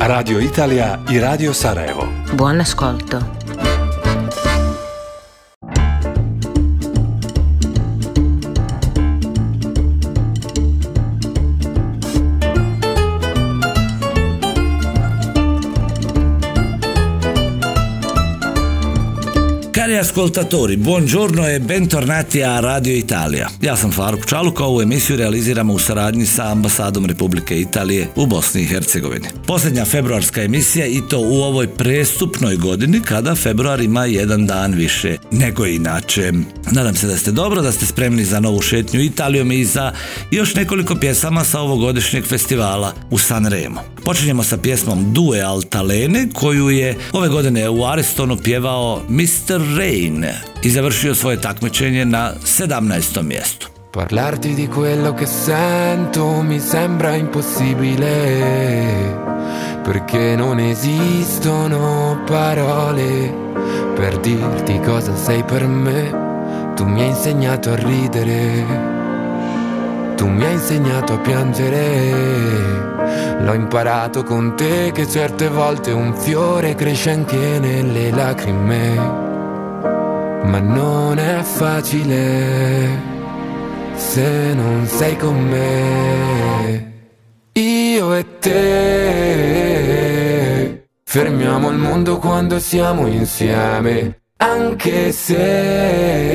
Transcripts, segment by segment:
Radio Italija i Radio Sarajevo. Buon ascolto. Cari ascoltatori, buongiorno e bentornati a Radio Italija. Ja sam Faruk Čaluk, a ovu emisiju realiziramo u saradnji sa ambasadom Republike Italije u Bosni i Hercegovini. Posljednja februarska emisija i to u ovoj prestupnoj godini kada februar ima jedan dan više nego inače. Nadam se da ste dobro, da ste spremni za novu šetnju Italijom i za još nekoliko pjesama sa ovogodišnjeg festivala u Sanremo. Počinjemo sa pjesmom Due Altalene koju je ove godine u Aristonu pjevao Mr. Rain i završio svoje takmičenje na 17. mjestu. Parlarti di quello che sento mi sembra impossibile, perché non esistono parole per dirti cosa sei per me. Tu mi hai insegnato a ridere, tu mi hai insegnato a piangere. L'ho imparato con te che certe volte un fiore cresce anche nelle lacrime, ma non è facile se non sei con me. Io e te fermiamo il mondo quando siamo insieme, anche se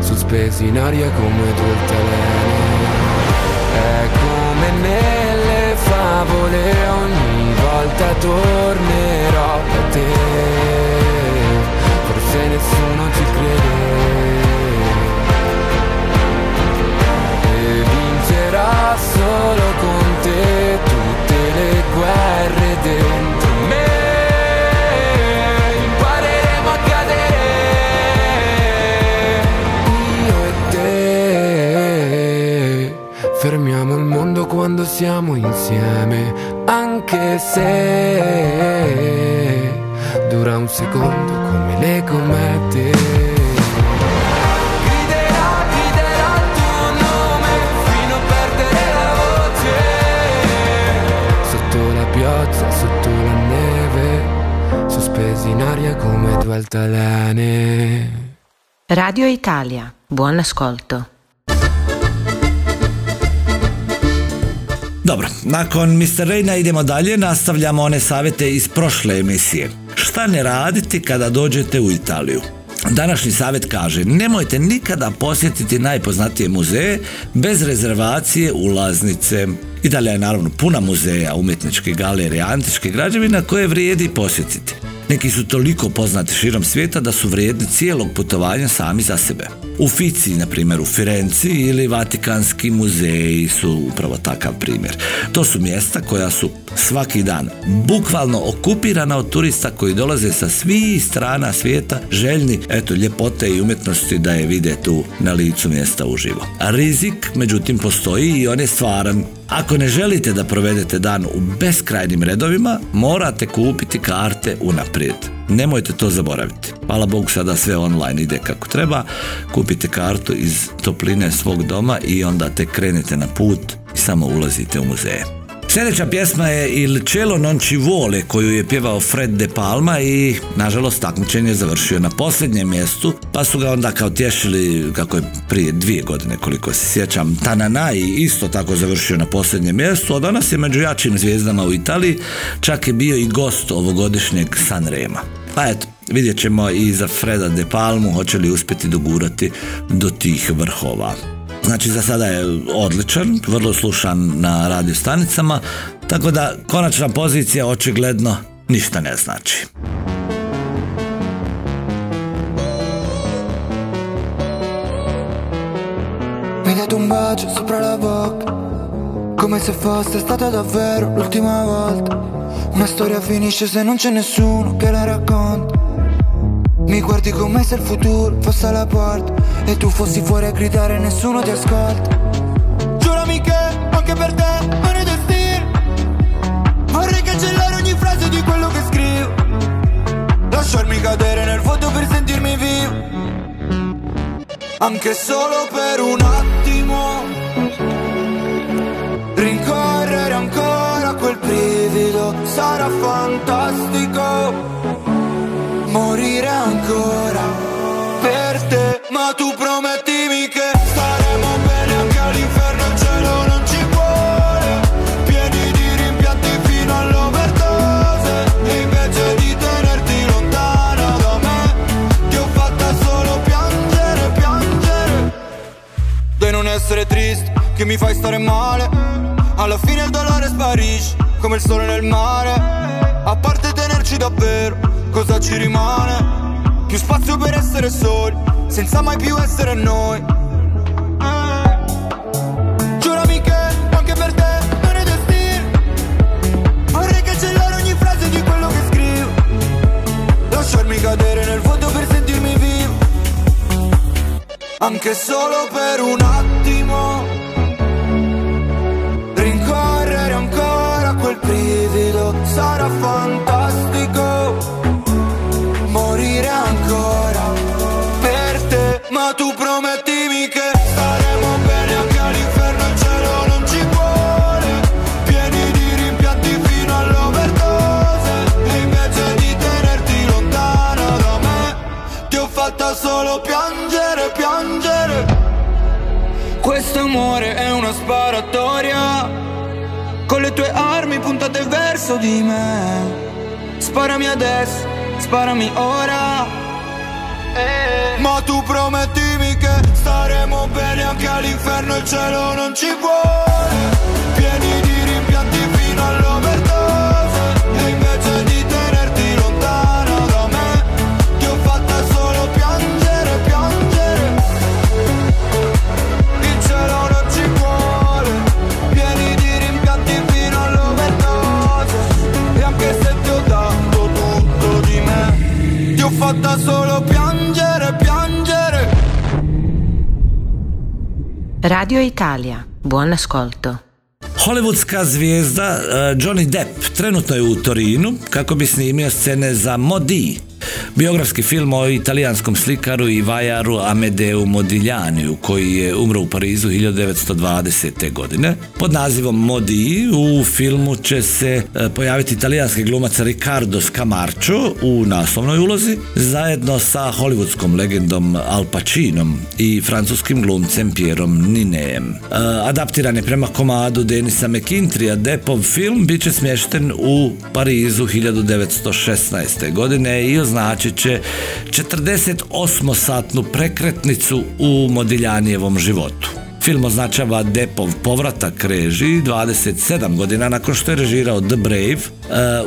sospesi in aria come due altalene. È come nelle favole, ogni volta tornerò quando siamo insieme, anche se dura un secondo come le comete. Griderò, griderò il tuo nome fino a perdere la voce. Sotto la pioggia, sotto la neve, sospesi in aria come due altalene. Radio Italia, buon ascolto. Dobro, nakon Mr. Reina idemo dalje, nastavljamo one savjete iz prošle emisije. Šta ne raditi kada dođete u Italiju? Današnji savjet kaže, nemojte nikada posjetiti najpoznatije muzeje bez rezervacije ulaznice. Italija je naravno puna muzeja, umjetničke galerije, antičke građevina koje vrijedi posjetiti. Neki su toliko poznati širom svijeta da su vrijedni cijelog putovanja sami za sebe. U Fici, na primjer u Firenci ili Vatikanski muzeji su upravo takav primjer. To su mjesta koja su svaki dan bukvalno okupirana od turista koji dolaze sa svih strana svijeta željni eto ljepote i umjetnosti da je vide tu na licu mjesta uživo. A rizik međutim postoji i on je stvaran. Ako ne želite da provedete dan u beskrajnim redovima, morate kupiti karte unaprijed. Nemojte to zaboraviti. Hvala Bogu sada sve online ide kako treba. Kupite kartu iz topline svog doma i onda te krenete na put i samo ulazite u muzeje. Sljedeća pjesma je Il cielo non ci vuole koju je pjevao Fred De Palma i nažalost takmičenje je završio na posljednjem mjestu pa su ga onda kao tješili kako je prije dvije godine koliko se sjećam Tananai isto tako završio na posljednjem mjestu a danas je među jačim zvijezdama u Italiji čak je bio i gost ovogodišnjeg Sanrema. Pa eto, vidjet ćemo i za Freda De Palmu hoće li uspjeti dogurati do tih vrhova. Znači za sada je odličan, vrlo slušan na radio stanicama, tako da konačna pozicija očigledno ništa ne znači. Mi un bacio sopra la bocca Come se fosse stata davvero l'ultima volta Una storia finisce se non c'è nessuno che la racconta Mi guardi come se il futuro fosse alla porta E tu fossi fuori a gridare e nessuno ti ascolta Giurami che anche per te non è destino Vorrei cancellare ogni frase di quello che scrivo Lasciarmi cadere nel vuoto per sentirmi vivo anche solo per un attimo. Rincorrere ancora quel brivido sarà fantastico. Morire ancora per te, ma tu promettimi che staremo bene anche all'inferno, il cielo non ci vuole. Pieni di rimpianti fino all'overdose, e invece di tenerti lontana da me, ti ho fatta solo piangere, piangere. Di non essere triste, che mi fai stare male. Alla fine il dolore sparisce, come il sole nel mare. A parte tenerci davvero, cosa ci rimane? Più spazio per essere soli, senza mai più essere noi. Eh. Giurami che anche per te non è destino. Vorrei cancellare ogni frase di quello che scrivo. Lasciarmi cadere nel vuoto per sentirmi vivo. Anche solo per un attimo. Rincorrere ancora quel brivido sarà fantastico. Questo amore è una sparatoria. Con le tue armi puntate verso di me. Sparami adesso, sparami ora. Eh. Ma tu promettimi che staremo bene anche all'inferno. Il cielo non ci vuole. Pieni fatta solo piangere, piangere. Radio Italia, buon ascolto. Hollywoodska zvijezda eh, Johnny Depp trenutno je u Torinu kako bi snimio scene za Modi, biografski film o italijanskom slikaru i vajaru Amedeu Modiglianiju koji je umro u Parizu 1920. godine. Pod nazivom Modi u filmu će se eh, pojaviti italijanski glumac Riccardo Scamarcio u naslovnoj ulozi zajedno sa hollywoodskom legendom Al Pacinom i francuskim glumcem Pierom Ninejem. Eh, Adaptiran je prema komadu Denisa McKintrija Deppov film bit će smješten u Parizu 1916. godine i označen označit će 48-satnu prekretnicu u Modiljanijevom životu. Film označava Depov povratak režiji 27 godina nakon što je režirao The Brave, e,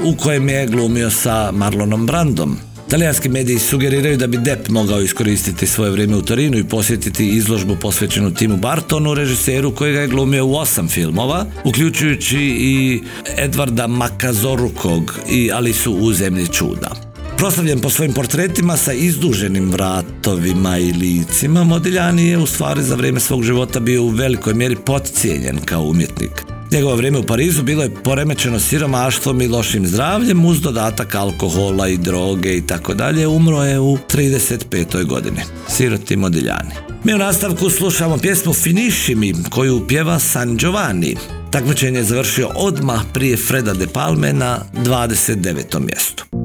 u kojem je glumio sa Marlonom Brandom. Talijanski mediji sugeriraju da bi Depp mogao iskoristiti svoje vrijeme u Torinu i posjetiti izložbu posvećenu Timu Bartonu, režiseru kojega je glumio u osam filmova, uključujući i Edvarda Makazorukog i Alisu u zemlji čuda. Proslavljen po svojim portretima sa izduženim vratovima i licima, Modiljani je u stvari za vrijeme svog života bio u velikoj mjeri podcijenjen kao umjetnik. Njegovo vrijeme u Parizu bilo je poremećeno siromaštvom i lošim zdravljem uz dodatak alkohola i droge i tako dalje. Umro je u 35. godini. Siroti Modiljani. Mi u nastavku slušamo pjesmu Finisci mi koju pjeva San Giovanni. Takmičenje je završio odmah prije Freda de Palme na 29. mjestu.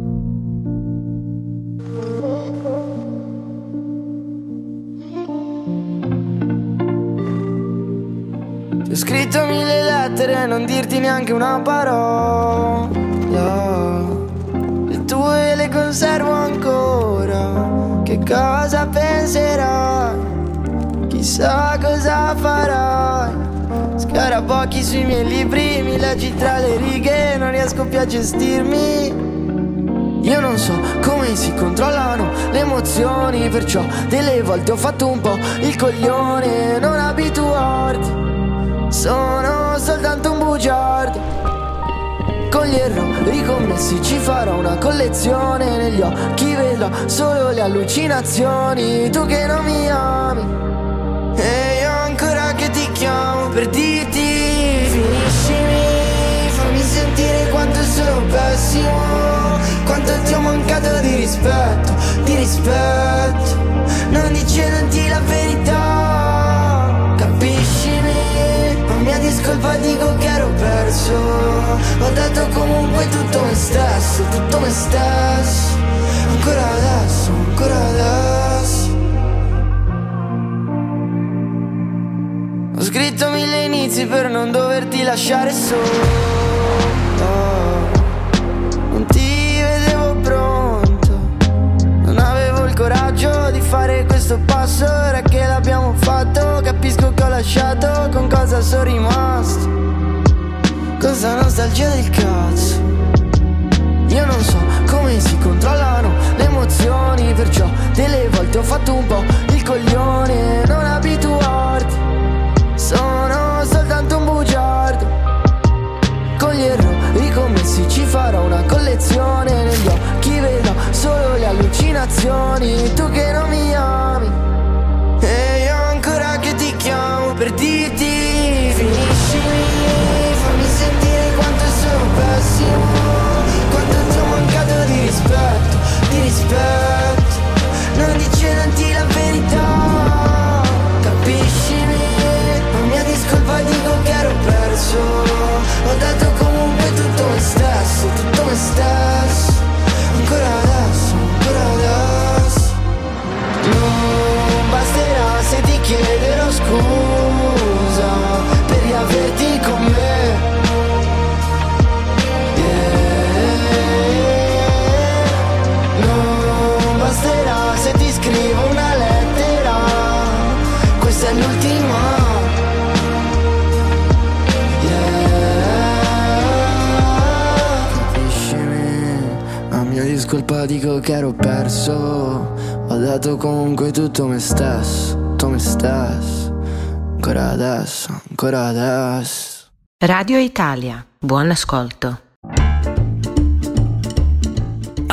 Ho scritto mille lettere e non dirti neanche una parola. Le tue le conservo ancora. Che cosa penserai? Chissà cosa farai. Scarabocchi sui miei libri, mi leggi tra le righe, non riesco più a gestirmi. Io non so come si controllano le emozioni, perciò delle volte ho fatto un po' il coglione, non abituarti. Sono soltanto un bugiardo. Con gli errori commessi ci farò una collezione. Negli occhi vedrò solo le allucinazioni. Tu che non mi ami. E io ancora che ti chiamo per dirti finiscimi. Fammi sentire quanto sono pessimo. Quanto ti ho mancato di rispetto, di rispetto. Non dicendoti la verità. Discolpa dico che ero perso. Ho dato comunque tutto me stesso, tutto me stesso. Ancora adesso, ancora adesso. Ho scritto mille inizi per non doverti lasciare solo. Fare questo passo. Ora che l'abbiamo fatto, capisco che ho lasciato. Con cosa sono rimasto? Con sta nostalgia del cazzo. Io non so come si controllano le emozioni, perciò delle volte ho fatto un po' il coglione. Non abituarti, sono soltanto un bugiardo. Con gli errori commessi ci farò una collezione. Negli occhi vedo solo le allucinazioni. Tu che non mi ami, che ero perso. Ho dato comunque tutto me stesso, tutto me stesso. Ancora adesso, ancora adesso. Radio Italia, buon ascolto.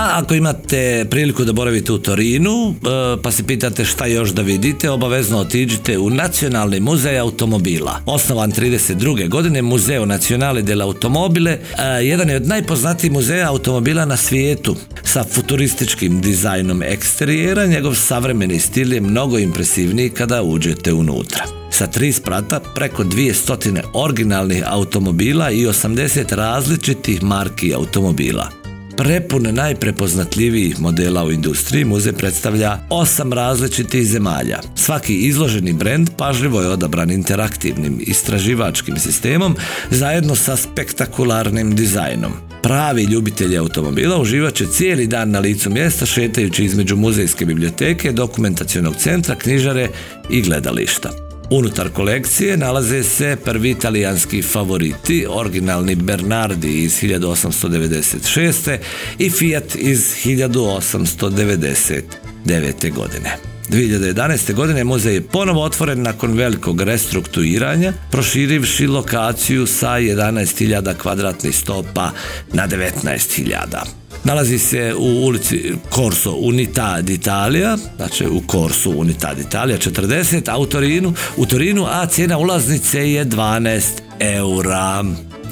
A ako imate priliku da boravite u Torinu, e, pa se pitate šta još da vidite, obavezno otiđite u Nacionalni muzej automobila. Osnovan 32. godine, Muzeo Nacionale del Automobile, e, jedan je od najpoznatijih muzeja automobila na svijetu. Sa futurističkim dizajnom eksterijera, njegov savremeni stil je mnogo impresivniji kada uđete unutra. Sa tri sprata, preko 200 originalnih automobila i 80 različitih marki automobila. Prepun najprepoznatljivijih modela u industriji, muzej predstavlja osam različitih zemalja. Svaki izloženi brend pažljivo je odabran interaktivnim istraživačkim sistemom zajedno sa spektakularnim dizajnom. Pravi ljubitelji automobila uživat će cijeli dan na licu mjesta šetajući između muzejske biblioteke, dokumentacionog centra, knjižare i gledališta. Unutar kolekcije nalaze se prvi italijanski favoriti, originalni Bernardi iz 1896. i Fiat iz 1899. godine. 2011. godine muzej je ponovo otvoren nakon velikog restrukturiranja, proširivši lokaciju sa 11.000 kvadratnih stopa na 19.000. Nalazi se u ulici Corso Unità d'Italia, znači u Corso Unità d'Italia 40, a u Torinu, u Torinu, a cijena ulaznice je 12 eura.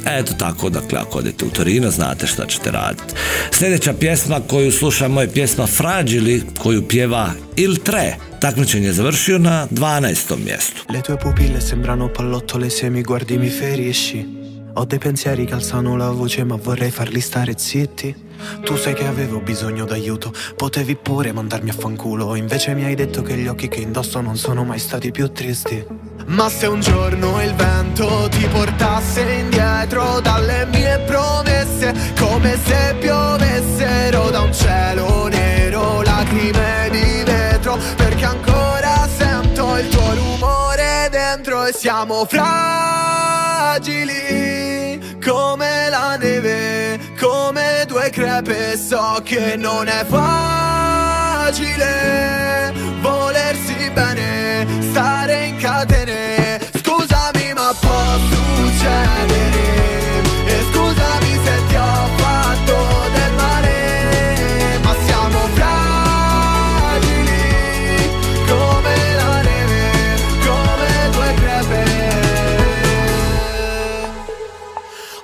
Eto tako, dakle, ako odete u Torino, znate šta ćete raditi. Sljedeća pjesma koju slušamo je pjesma Fragili, koju pjeva Il Tre. Takmičenje je završio na 12. mjestu. Le tue pupille sembrano pallottole se mi guardi mi ferisci. Ho dei pensieri che la voce ma vorrei farli stare zitti. Tu sai che avevo bisogno d'aiuto, potevi pure mandarmi a fanculo, invece mi hai detto che gli occhi che indosso non sono mai stati più tristi. Ma se un giorno il vento ti portasse indietro dalle mie promesse, come se piovessero da un cielo nero, lacrime di vetro, perché ancora sento il tuo rumore dentro e siamo fragili come la neve, come due crepe, so che non è facile volersi bene, stare in catene. Scusami, ma può succedere.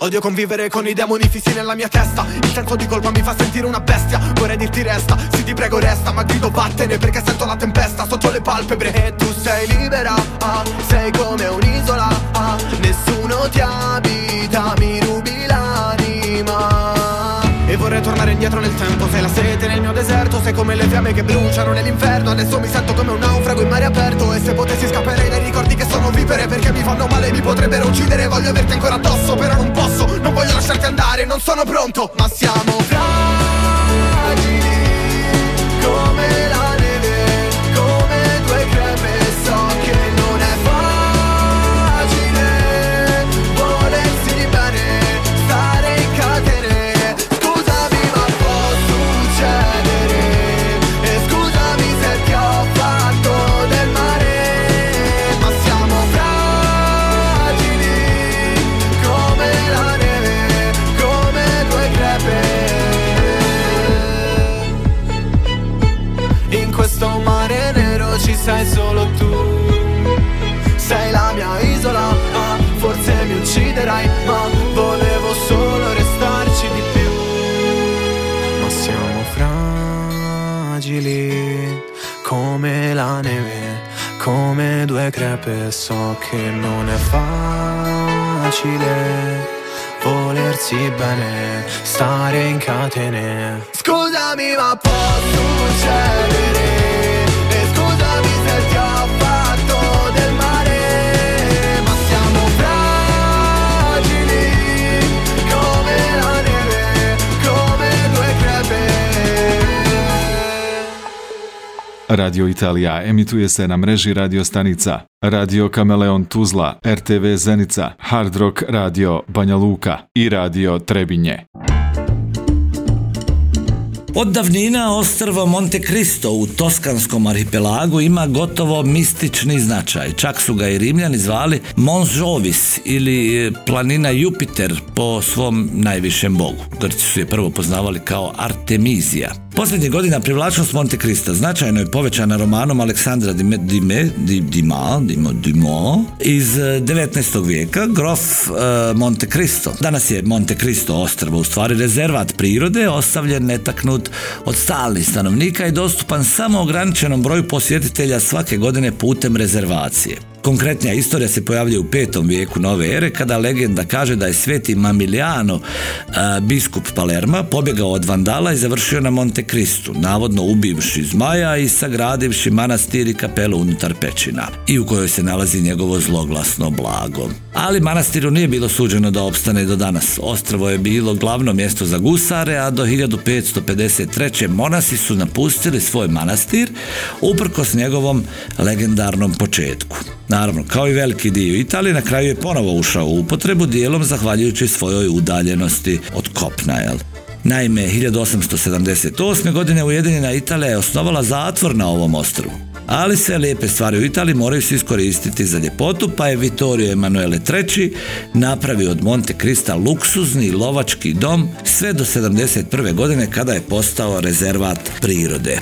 Odio convivere con i demoni fissi nella mia testa. Il senso di colpa mi fa sentire una bestia. Vorrei dirti resta, sì ti prego resta Ma grido vattene perché sento la tempesta Sotto le palpebre. E tu sei libera ah, Sei come un'isola ah, Nessuno ti abita, mi rubi e vorrei tornare indietro nel tempo Sei la sete nel mio deserto Sei come le fiamme che bruciano nell'inferno Adesso mi sento come un naufrago in mare aperto E se potessi scapperei dai ricordi che sono vivere Perché mi fanno male, mi potrebbero uccidere Voglio averti ancora addosso Però non posso, non voglio lasciarti andare Non sono pronto, ma siamo fragili Come la crepe, so che non è facile volersi bene, stare in catene. Scusami, ma può succedere. Radio Italija emituje se na mreži radio stanica Radio Kameleon Tuzla, RTV Zenica, Hard Rock Radio Banja Luka i Radio Trebinje. Od davnina ostrvo Monte Cristo u Toskanskom arhipelagu ima gotovo mistični značaj. Čak su ga i Rimljani zvali Mons Jovis ili planina Jupiter po svom najvišem bogu. Grci su je prvo poznavali kao Artemizija. Posljednjih godina privlačnost Monte Cristo značajno je povećana romanom Aleksandra Dime, Dime, Di- Dima, iz eh, 19. vijeka, grof eh, Monte Cristo. Danas je Monte Cristo ostrvo u stvari rezervat prirode, ostavljen netaknut od stalnih stanovnika i dostupan samo ograničenom broju posjetitelja svake godine putem rezervacije. Konkretnija istorija se pojavljuje u petom vijeku nove ere kada legenda kaže da je sveti Mamiliano, biskup Palerma, pobjegao od vandala i završio na Monte Cristu, navodno ubivši zmaja i sagradivši manastir i kapelu unutar pećina i u kojoj se nalazi njegovo zloglasno blago. Ali manastiru nije bilo suđeno da opstane do danas. Ostrvo je bilo glavno mjesto za gusare, a do 1553. monasi su napustili svoj manastir uprkos njegovom legendarnom početku. Naravno, kao i veliki dio Italije, na kraju je ponovo ušao u upotrebu dijelom zahvaljujući svojoj udaljenosti od kopna. Jel? Naime, 1878. godine Ujedinjena Italija je osnovala zatvor na ovom ostrovu. Ali sve lijepe stvari u Italiji moraju se iskoristiti za ljepotu, pa je Vittorio Emanuele III napravio od Monte Crista luksuzni lovački dom sve do 71. godine kada je postao rezervat prirode.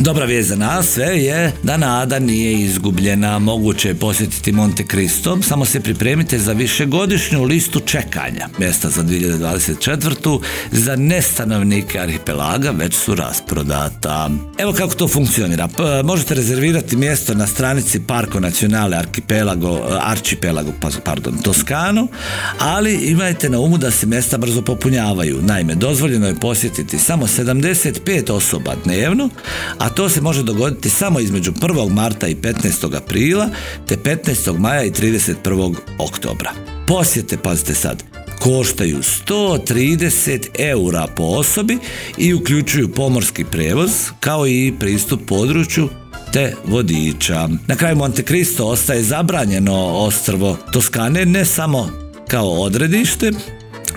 Dobra vijest za nas sve je da nada nije izgubljena, moguće je posjetiti Monte Cristo, samo se pripremite za višegodišnju listu čekanja. Mjesta za 2024. za nestanovnike arhipelaga već su rasprodata. Evo kako to funkcionira. možete rezervirati mjesto na stranici Parko Nacionale Archipelago, Archipelago pa, pardon, Toskanu, ali imajte na umu da se mjesta brzo popunjavaju. Naime, dozvoljeno je posjetiti samo 75 osoba dnevno, a to se može dogoditi samo između 1. marta i 15. aprila, te 15. maja i 31. oktobra. Posjete, pazite sad, koštaju 130 eura po osobi i uključuju pomorski prevoz kao i pristup području te vodiča. Na kraju Monte Cristo ostaje zabranjeno ostrvo Toskane ne samo kao odredište,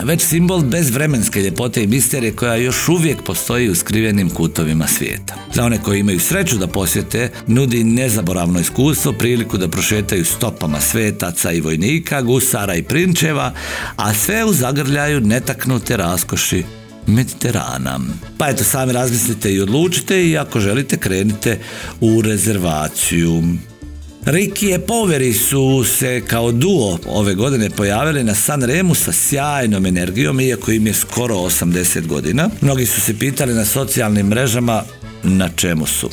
već simbol bezvremenske ljepote i misterije koja još uvijek postoji u skrivenim kutovima svijeta. Za one koji imaju sreću da posjete, nudi nezaboravno iskustvo, priliku da prošetaju stopama svetaca i vojnika, gusara i prinčeva, a sve u zagrljaju netaknute raskoši Mediterana. Pa eto, sami razmislite i odlučite i ako želite krenite u rezervaciju. Ricky e Poveri su se kao duo ove godine pojavili na San Remu sa sjajnom energijom, iako im je skoro 80 godina. Mnogi su se pitali na socijalnim mrežama na čemu su.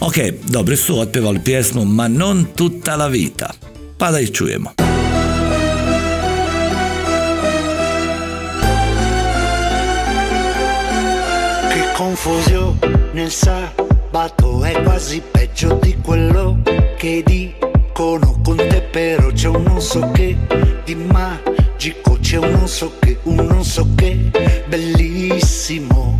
Ok, dobri su otpevali pjesmu Ma non tutta la vita. Pa da ih čujemo. Che confusione nel sabato è quasi peggio di quello che dicono con te però c'è un non so che di magico c'è un non so che un non so che bellissimo.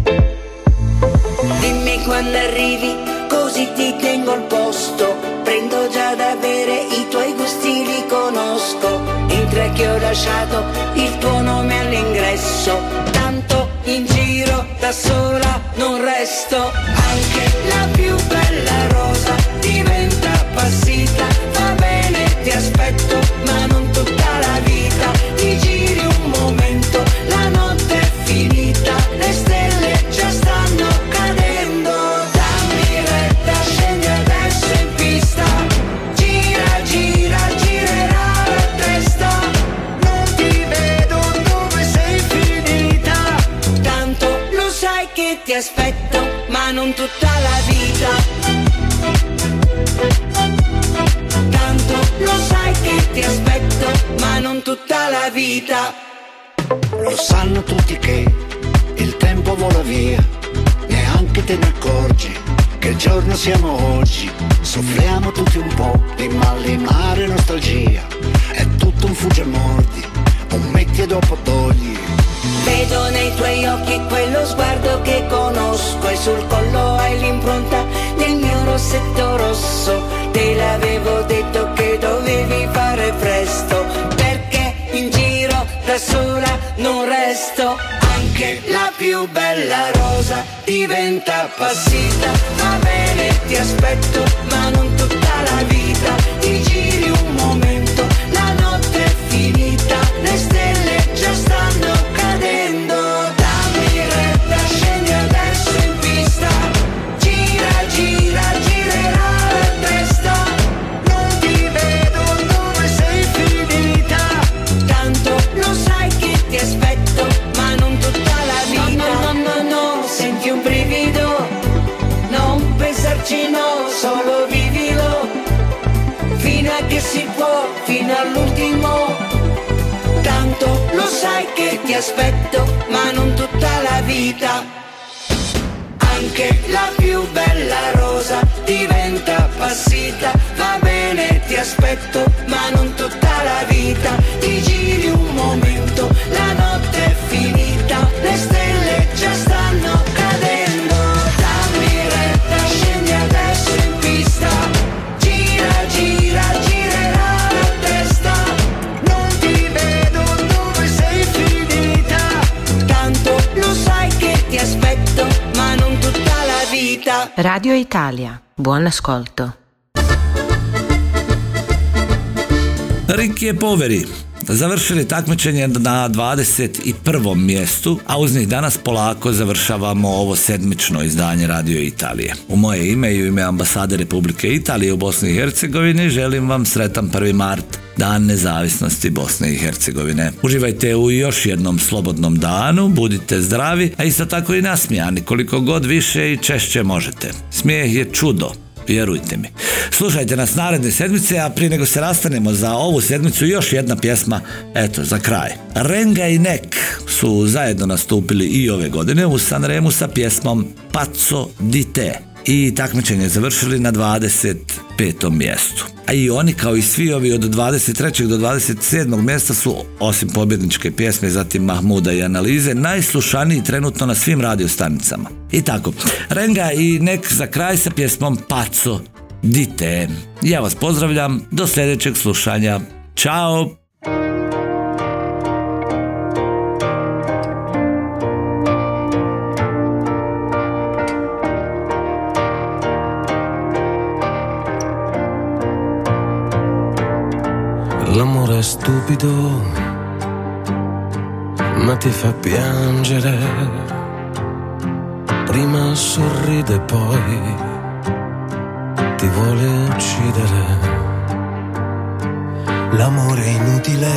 Dimmi quando arrivi così ti tengo al posto. Prendo già da bere i tuoi gusti li conosco. Entra che ho lasciato il tuo nome all'ingresso. in sola non resto. Anche la più bella rosa diventa appassita, non tutta la vita. Lo sanno tutti che il tempo vola via, neanche te ne accorgi che il giorno siamo oggi. Soffriamo tutti un po' di malinare nostalgia. È tutto un fugge mordi, un metti e dopo togli. Vedo nei tuoi occhi quello sguardo che conosco e sul collo hai l'impronta del mio rossetto rosso Te l'avevo detto che dovevi fare presto, sola non resto. Anche la più bella rosa diventa appassita. Va bene, ti aspetto, ma non tutta la vita. Ti giri un fino all'ultimo. Tanto lo sai che ti aspetto, ma non tutta la vita. anche la più bella rosa diventa appassita Va bene, ti aspetto, ma non tutta la vita Ti giri un momento, la notte è finita Le stelle già stanno Radio Italia. Buon ascolto. Riki poveri završili takmičenje na 21. mjestu, a uz njih danas polako završavamo ovo sedmično izdanje Radio Italije. U moje ime i u ime ambasade Republike Italije u Bosni i Hercegovini želim vam sretan 1. mart, Dan nezavisnosti Bosne i Hercegovine. Uživajte u još jednom slobodnom danu, budite zdravi, a isto tako i nasmijani koliko god više i češće možete. Smijeh je čudo, vjerujte mi. Slušajte nas naredne sedmice, a prije nego se rastanemo za ovu sedmicu još jedna pjesma, eto, za kraj. Renga i Nek su zajedno nastupili i ove godine u Sanremu sa pjesmom Pazzo di te i takmičenje završili na 25. mjestu. A i oni kao i svi ovi od 23. do 27. mjesta su osim pobjedničke pjesme, zatim Mahmuda i analize, najslušaniji trenutno na svim radiostanicama. I tako, Renga i nek za kraj sa pjesmom Pazzo di te. Ja vas pozdravljam, do sljedećeg slušanja. Ćao! L'amore è stupido, ma ti fa piangere. Prima sorride, poi ti vuole uccidere. L'amore è inutile,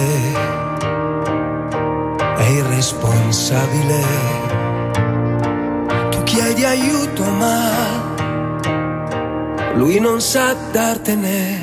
è irresponsabile. Tu chiedi aiuto, ma lui non sa dartene.